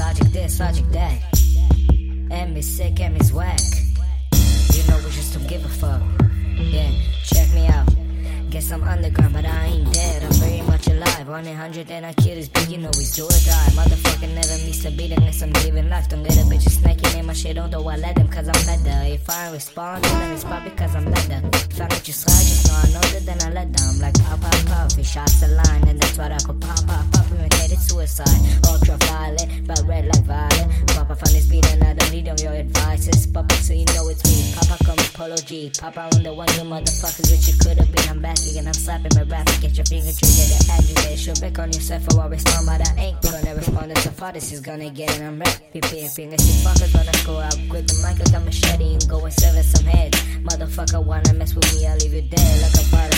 logic this, logic that. Me sick, me's whack. You know we just don't give a fuck. Yeah, check me out. Guess I'm underground, but I ain't dead. I'm very much alive. 100 and I kill this beat, you know he's do or die. Motherfucker never miss a beat unless I'm living life. Don't get a bitch snacking in my shit, although I let them cause I'm better. If I respond, then it's probably cause I'm leather. If I let you slide, just know I know that then I let down. Like pop, pop, pop, he shots the line, and that's what I call pop, pop, pop. Premeditated suicide, red like violet. Papa find this beat and I don't need them, your advices. Papa, so you know it's me. Papa come apology. Papa, I'm the one you motherfuckers which you could have been. I'm back again, I'm slapping my rap. Get your finger triggered and agitate. Show back on yourself for what respond, but I ain't gonna respond. It's so far, this is gonna get it. I'm. PP and fingers, you fuckers gonna go out. Grip the mic like a machete and go and sever some heads. Motherfucker, wanna mess with me, I'll leave you dead like a bottle.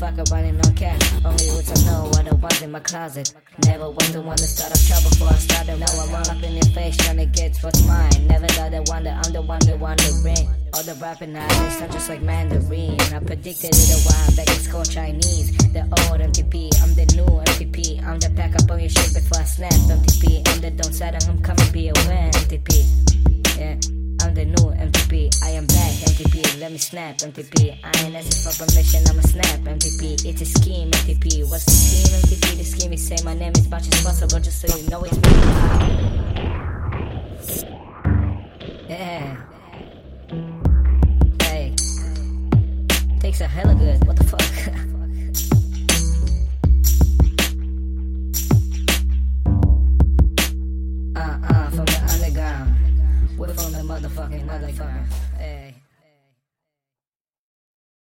Motherfucker running on cash. Only roots I know are the ones in my closet. Never was the one to start up trouble before I started. Now I'm all up in your face trying to get what's mine. Never thought the one that I'm the one that wondering. All the rapping nowadays sound just like Mandarin. I predicted it a while back, it's called Chinese. The old MTP, I'm the new MTP. I'm the pack up on your shit before I snap MTP. I'm the don't set I'm coming, be aware MTP. Yeah. I'm the new MTP. I am let me snap MVP. I ain't asking for permission, I'ma snap MVP. It's a scheme, MVP. What's the scheme, MVP? The scheme is say my name as much as possible, just so you know it's me. Yeah. Hey. Takes a hella good. What the fuck? Uh, uh, We're from the motherfucking. Hey.